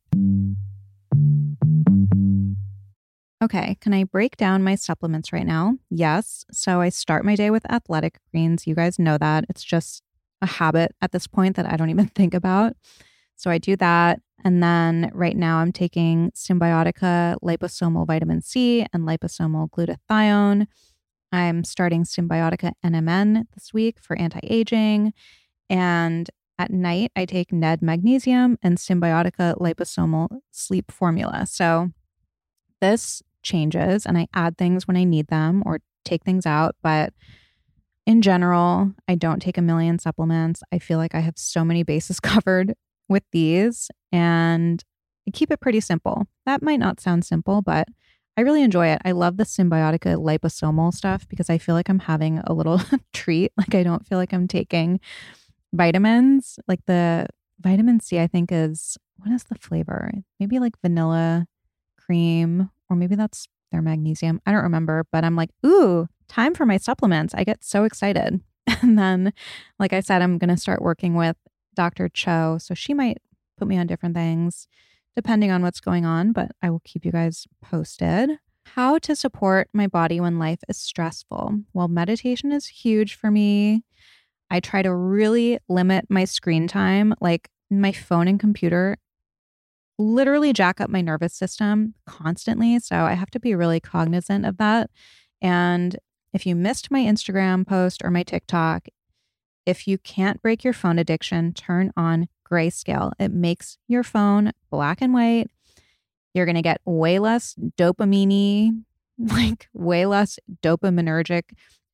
Okay, can I break down my supplements right now? Yes. So I start my day with athletic greens. You guys know that. It's just a habit at this point that I don't even think about. So I do that. And then right now I'm taking Cymbiotika liposomal vitamin C and liposomal glutathione. I'm starting Cymbiotika NMN this week for anti aging. And at night, I take NED magnesium and Cymbiotika liposomal sleep formula. So this changes and I add things when I need them or take things out. But in general, I don't take a million supplements. I feel like I have so many bases covered with these and I keep it pretty simple. That might not sound simple, but I really enjoy it. I love the Cymbiotika liposomal stuff because I feel like I'm having a little treat. Like I don't feel like I'm taking vitamins. Like the vitamin C, I think is what is the flavor? Maybe like vanilla cream or maybe that's their magnesium. I don't remember, but I'm like, ooh, time for my supplements. I get so excited. And then, like I said, I'm going to start working with Dr. Cho. So she might put me on different things depending on what's going on, but I will keep you guys posted. How to support my body when life is stressful. Well, meditation is huge for me. I try to really limit my screen time. Like my phone and computer literally jack up my nervous system constantly. So I have to be really cognizant of that. And if you missed my Instagram post or my TikTok, if you can't break your phone addiction, turn on grayscale. It makes your phone black and white. You're going to get way less dopamine like way less dopaminergic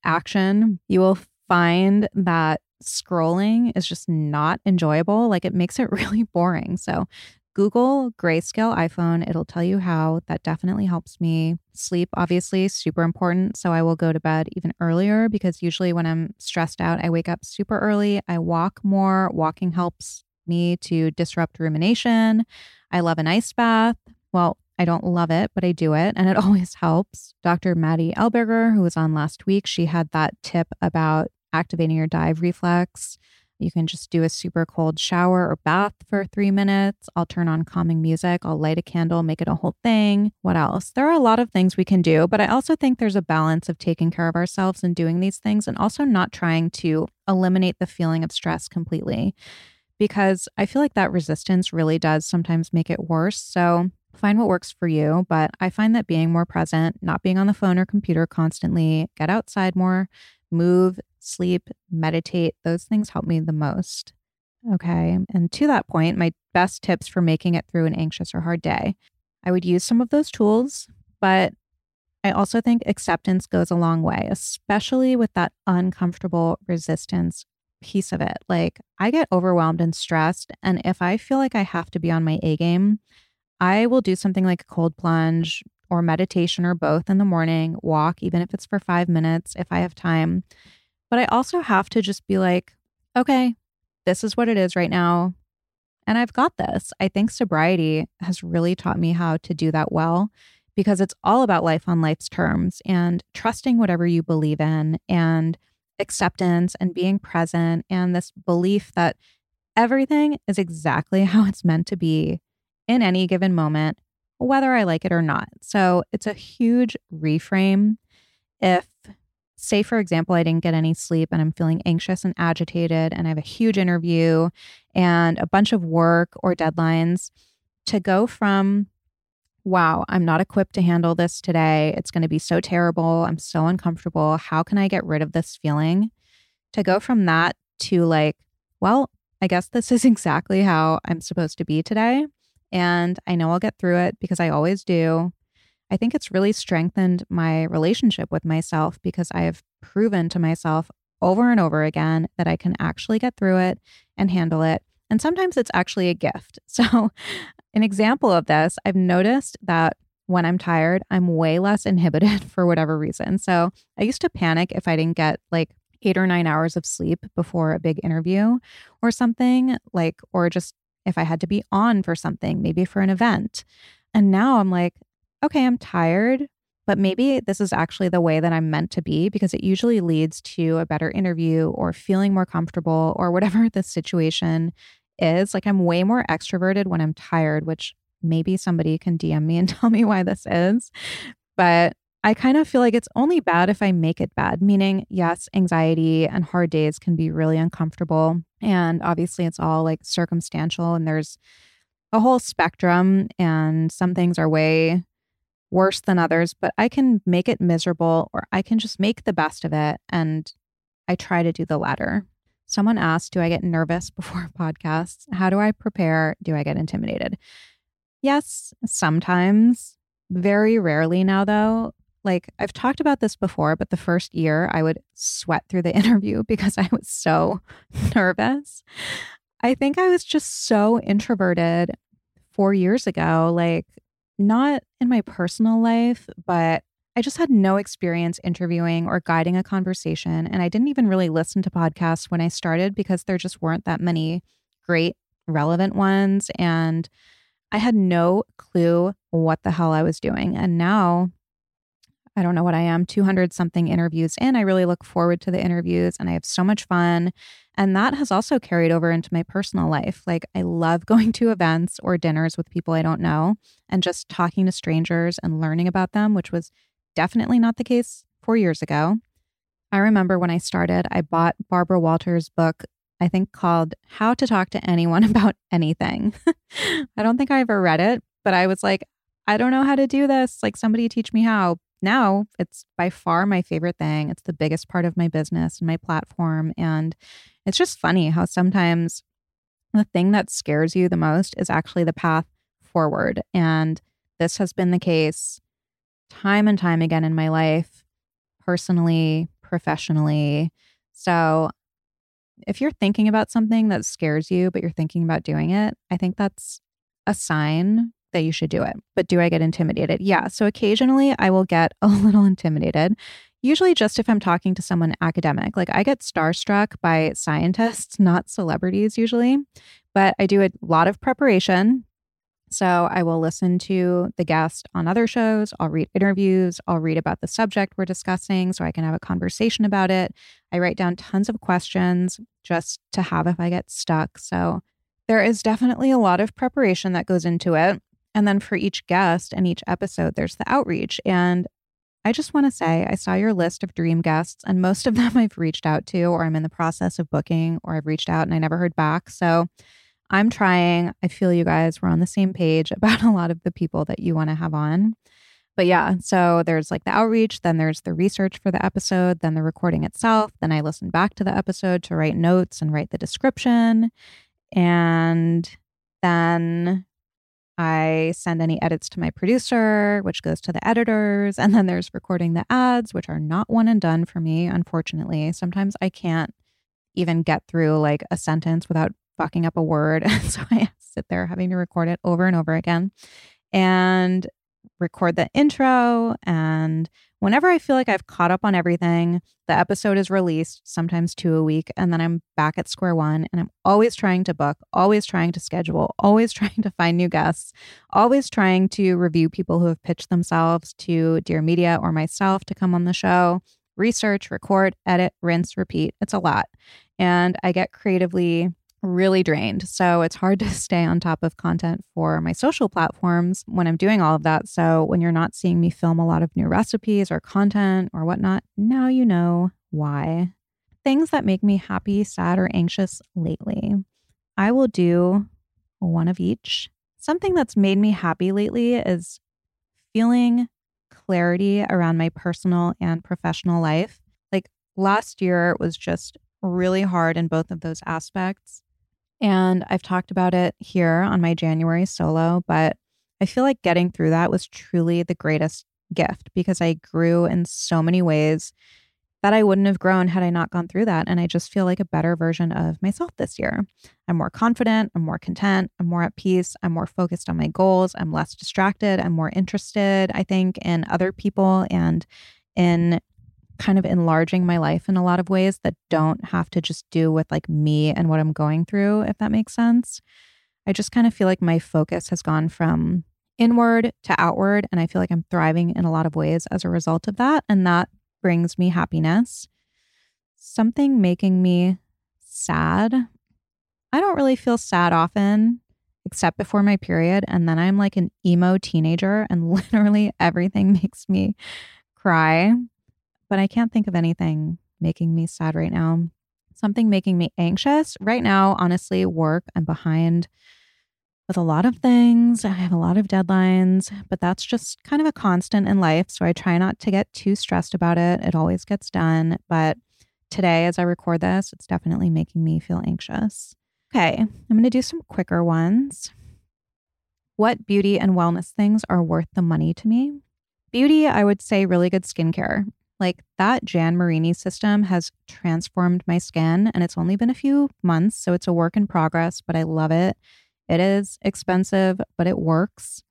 action. You will find that scrolling is just not enjoyable. Like it makes it really boring. So Google grayscale iPhone. It'll tell you how. That definitely helps me. Sleep, obviously, super important. So I will go to bed even earlier because usually when I'm stressed out, I wake up super early. I walk more. Walking helps me to disrupt rumination. I love an ice bath. Well, I don't love it, but I do it and it always helps. Dr. Maddie Elberger, who was on last week, she had that tip about activating your dive reflex. You can just do a super cold shower or bath for three minutes. I'll turn on calming music. I'll light a candle, make it a whole thing. What else? There are a lot of things we can do, but I also think there's a balance of taking care of ourselves and doing these things and also not trying to eliminate the feeling of stress completely because I feel like that resistance really does sometimes make it worse. So Find what works for you, but I find that being more present, not being on the phone or computer constantly, get outside more, move, sleep, meditate, those things help me the most. Okay. And to that point, my best tips for making it through an anxious or hard day. I would use some of those tools, but I also think acceptance goes a long way, especially with that uncomfortable resistance piece of it. Like, I get overwhelmed and stressed. And if I feel like I have to be on my A game, I will do something like a cold plunge or meditation or both in the morning, walk, even if it's for five minutes if I have time. But I also have to just be like, okay, this is what it is right now. And I've got this. I think sobriety has really taught me how to do that well because it's all about life on life's terms and trusting whatever you believe in and acceptance and being present and this belief that everything is exactly how it's meant to be in any given moment, whether I like it or not. So it's a huge reframe. If, say, for example, I didn't get any sleep and I'm feeling anxious and agitated, and I have a huge interview and a bunch of work or deadlines, to go from wow, I'm not equipped to handle this today. It's going to be so terrible. I'm so uncomfortable. How can I get rid of this feeling? To go from that to like, well, I guess this is exactly how I'm supposed to be today. And I know I'll get through it because I always do. I think it's really strengthened my relationship with myself because I have proven to myself over and over again that I can actually get through it and handle it. And sometimes it's actually a gift. So an example of this, I've noticed that when I'm tired, I'm way less inhibited for whatever reason. So I used to panic if I didn't get like eight or nine hours of sleep before a big interview or something, like, or just if I had to be on for something, maybe for an event. And now I'm like, okay, I'm tired, but maybe this is actually the way that I'm meant to be because it usually leads to a better interview or feeling more comfortable or whatever the situation is. Like I'm way more extroverted when I'm tired, which maybe somebody can DM me and tell me why this is. But I kind of feel like it's only bad if I make it bad, meaning, yes, anxiety and hard days can be really uncomfortable. And obviously, it's all like circumstantial, and there's a whole spectrum, and some things are way worse than others, but I can make it miserable or I can just make the best of it. And I try to do the latter. Someone asked, Do I get nervous before podcasts? How do I prepare? Do I get intimidated? Yes, sometimes. Very rarely now, though. Like I've talked about this before, but the first year I would sweat through the interview because I was so nervous. I think I was just so introverted four years ago. Like, not in my personal life, but I just had no experience interviewing or guiding a conversation. And I didn't even really listen to podcasts when I started because there just weren't that many great, relevant ones. And I had no clue what the hell I was doing. And now I don't know what I am, 200 something interviews in. I really look forward to the interviews and I have so much fun. And that has also carried over into my personal life. Like, I love going to events or dinners with people I don't know and just talking to strangers and learning about them, which was definitely not the case four years ago. I remember when I started, I bought Barbara Walters' book, I think called How to Talk to Anyone About Anything. I don't think I ever read it, but I was like, I don't know how to do this. Like, somebody teach me how. Now it's by far my favorite thing. It's the biggest part of my business and my platform. And it's just funny how sometimes the thing that scares you the most is actually the path forward. And this has been the case time and time again in my life, personally, professionally. So if you're thinking about something that scares you, but you're thinking about doing it, I think that's a sign that you should do it. But do I get intimidated? Yeah. So occasionally I will get a little intimidated. Usually, just if I'm talking to someone academic. Like I get starstruck by scientists, not celebrities usually, but I do a lot of preparation so I will listen to the guest on other shows. I'll read interviews. I'll read about the subject we're discussing so I can have a conversation about it. I write down tons of questions just to have if I get stuck. So there is definitely a lot of preparation that goes into it. And then for each guest and each episode, there's the outreach. And I just want to say, I saw your list of dream guests, and most of them I've reached out to, or I'm in the process of booking, or I've reached out and I never heard back. So I'm trying. I feel you guys. We're on the same page about a lot of the people that you want to have on. But yeah, so there's like the outreach, then there's the research for the episode, then the recording itself. Then I listen back to the episode to write notes and write the description. And then I send any edits to my producer, which goes to the editors. And then there's recording the ads, which are not one and done for me, unfortunately. Sometimes I can't even get through like a sentence without fucking up a word. So I sit there having to record it over and over again. And record the intro. And whenever I feel like I've caught up on everything, the episode is released, sometimes two a week. And then I'm back at square one. And I'm always trying to book, always trying to schedule, always trying to find new guests, always trying to review people who have pitched themselves to Dear Media or myself to come on the show, research, record, edit, rinse, repeat. It's a lot. And I get creatively really drained. So it's hard to stay on top of content for my social platforms when I'm doing all of that. So when you're not seeing me film a lot of new recipes or content or whatnot, now you know why. Things that make me happy, sad, or anxious lately. I will do one of each. Something that's made me happy lately is feeling clarity around my personal and professional life. Like last year was just really hard in both of those aspects. And I've talked about it here on my January solo, but I feel like getting through that was truly the greatest gift because I grew in so many ways that I wouldn't have grown had I not gone through that. And I just feel like a better version of myself this year. I'm more confident, I'm more content, I'm more at peace, I'm more focused on my goals, I'm less distracted, I'm more interested, I think, in other people and in kind of enlarging my life in a lot of ways that don't have to just do with like me and what I'm going through, if that makes sense. I just kind of feel like my focus has gone from inward to outward. And I feel like I'm thriving in a lot of ways as a result of that. And that brings me happiness. Something making me sad. I don't really feel sad often, except before my period. And then I'm like an emo teenager, and literally everything makes me cry but I can't think of anything making me sad right now. Something making me anxious. Right now, honestly, work, I'm behind with a lot of things. I have a lot of deadlines, but that's just kind of a constant in life. So I try not to get too stressed about it. It always gets done. But today, as I record this, it's definitely making me feel anxious. Okay, I'm going to do some quicker ones. What beauty and wellness things are worth the money to me? Beauty, I would say really good skincare. Like that Jan Marini system has transformed my skin and it's only been a few months. So it's a work in progress, but I love it. It is expensive, but it works.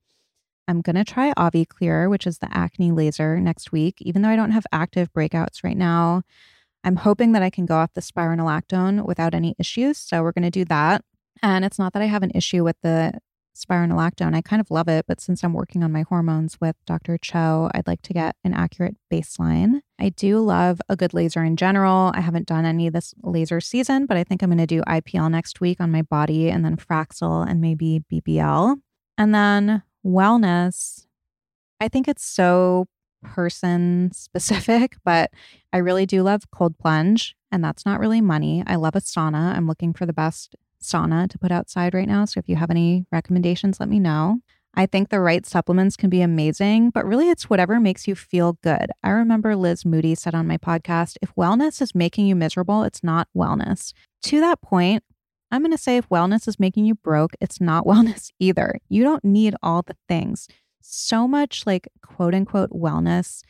I'm going to try Avi Clear, which is the acne laser next week, even though I don't have active breakouts right now. I'm hoping that I can go off the spironolactone without any issues. So we're going to do that. And it's not that I have an issue with the spironolactone. I kind of love it, but since I'm working on my hormones with Dr. Cho, I'd like to get an accurate baseline. I do love a good laser in general. I haven't done any this laser season, but I think I'm going to do IPL next week on my body and then Fraxel and maybe BBL. And then wellness. I think it's so person specific, but I really do love cold plunge, and that's not really money. I love a sauna. I'm looking for the best sauna to put outside right now. So if you have any recommendations, let me know. I think the right supplements can be amazing, but really it's whatever makes you feel good. I remember Liz Moody said on my podcast if wellness is making you miserable, it's not wellness. To that point, I'm going to say if wellness is making you broke, it's not wellness either. You don't need all the things. So much like quote unquote wellness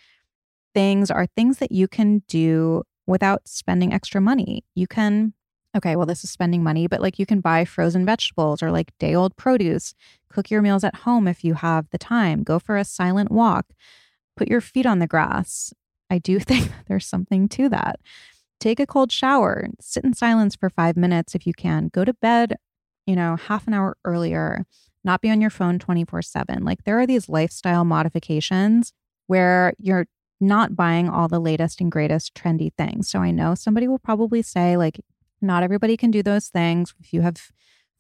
things are things that you can do without spending extra money. You can okay, well, this is spending money, but like you can buy frozen vegetables or like day old produce, cook your meals at home if you have the time, go for a silent walk, put your feet on the grass. I do think there's something to that. Take a cold shower, sit in silence for five minutes if you can, go to bed, you know, half an hour earlier, not be on your phone 24 7. Like there are these lifestyle modifications where you're not buying all the latest and greatest trendy things. So I know somebody will probably say, like, not everybody can do those things. If you have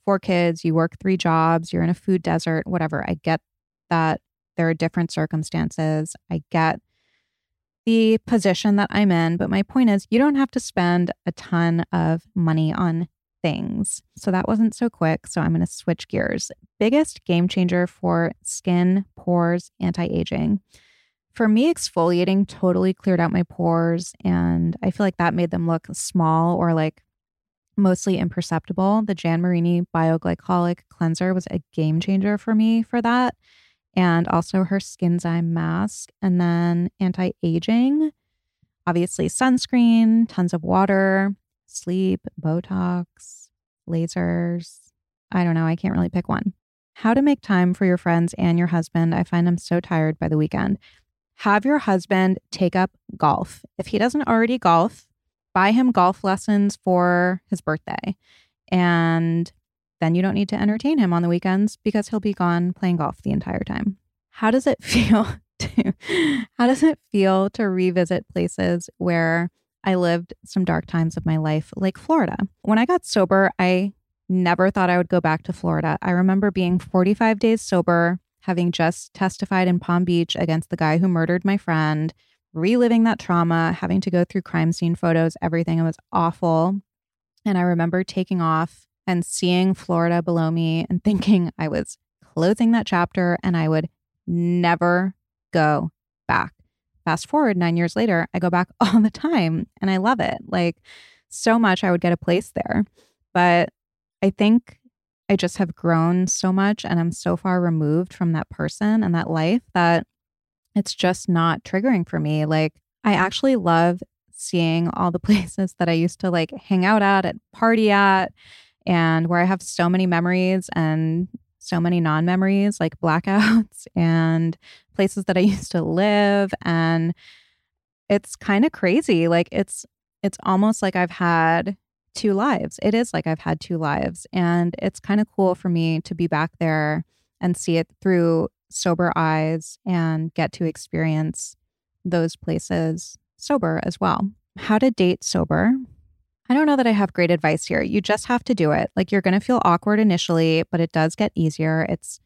four kids, you work three jobs, you're in a food desert, whatever. I get that there are different circumstances. I get the position that I'm in. But my point is, you don't have to spend a ton of money on things. So that wasn't so quick. So I'm going to switch gears. Biggest game changer for skin, pores, anti aging. For me, exfoliating totally cleared out my pores, and I feel like that made them look small or like mostly imperceptible. The Jan Marini Bioglycolic Cleanser was a game changer for me for that. And also her Skinzyme mask. And then anti aging, obviously sunscreen, tons of water, sleep, Botox, lasers. I don't know. I can't really pick one. How to make time for your friends and your husband. I find I'm so tired by the weekend. Have your husband take up golf. If he doesn't already golf, buy him golf lessons for his birthday. And then you don't need to entertain him on the weekends because he'll be gone playing golf the entire time. How does it feel to how does it feel to revisit places where I lived some dark times of my life, like Florida. When I got sober, I never thought I would go back to Florida. I remember being 45 days sober, having just testified in Palm Beach against the guy who murdered my friend, reliving that trauma, having to go through crime scene photos, everything. It was awful. And I remember taking off and seeing Florida below me and thinking I was closing that chapter and I would never go back. Fast forward nine years later, I go back all the time and I love it. Like so much, I would get a place there. But I think I just have grown so much and I'm so far removed from that person and that life that it's just not triggering for me. Like, I actually love seeing all the places that I used to like hang out at, at party at, and where I have so many memories and so many non memories, like blackouts and places that I used to live. And it's kind of crazy. Like it's, it's almost like I've had two lives. It is like I've had two lives. And it's kind of cool for me to be back there and see it through sober eyes and get to experience those places sober as well. How to date sober. I don't know that I have great advice here. You just have to do it. Like you're going to feel awkward initially, but it does get easier. It's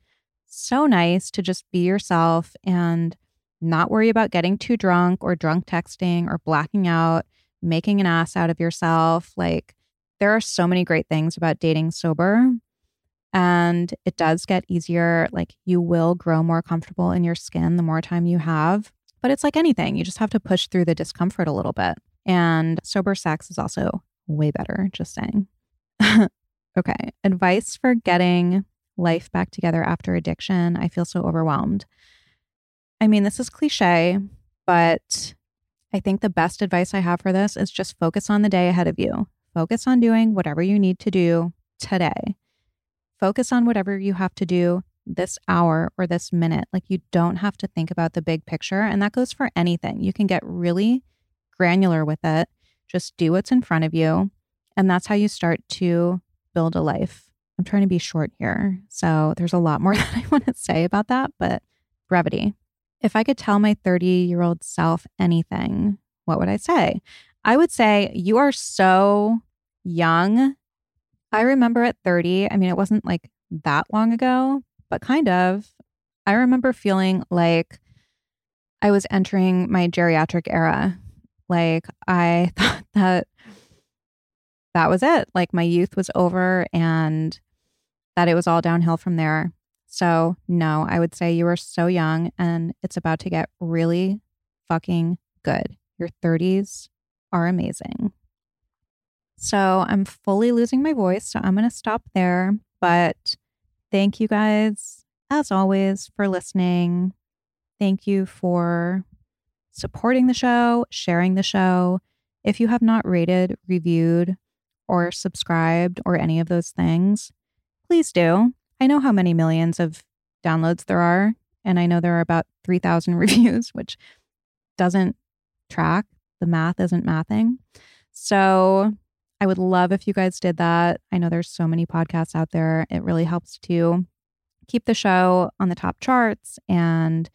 so nice to just be yourself and not worry about getting too drunk or drunk texting or blacking out, making an ass out of yourself. Like there are so many great things about dating sober. And it does get easier. Like you will grow more comfortable in your skin the more time you have. But it's like anything, you just have to push through the discomfort a little bit. And sober sex is also way better, just saying. okay. Advice for getting life back together after addiction. I feel so overwhelmed. I mean, this is cliche, but I think the best advice I have for this is just focus on the day ahead of you. Focus on doing whatever you need to do today. Focus on whatever you have to do this hour or this minute. Like you don't have to think about the big picture. And that goes for anything. You can get really granular with it. Just do what's in front of you. And that's how you start to build a life. I'm trying to be short here. So there's a lot more that I want to say about that, but brevity. If I could tell my 30 year old self anything, what would I say? I would say, You are so young. I remember at 30, I mean, it wasn't like that long ago, but kind of. I remember feeling like I was entering my geriatric era. Like I thought that that was it. Like my youth was over and that it was all downhill from there. So, no, I would say you are so young and it's about to get really fucking good. Your 30s are amazing. So, I'm fully losing my voice. So, I'm going to stop there. But thank you guys, as always, for listening. Thank you for supporting the show, sharing the show. If you have not rated, reviewed, or subscribed or any of those things, please do. I know how many millions of downloads there are, and I know there are about 3,000 reviews, which doesn't track. The math isn't mathing. So I would love if you guys did that. I know there's so many podcasts out there. It really helps to keep the show on the top charts and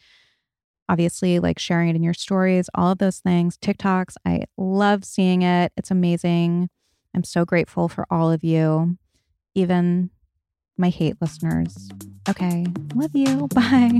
obviously like sharing it in your stories, all of those things. TikToks, I love seeing it. It's amazing. I'm so grateful for all of you, even my hate listeners. Okay, love you. Bye.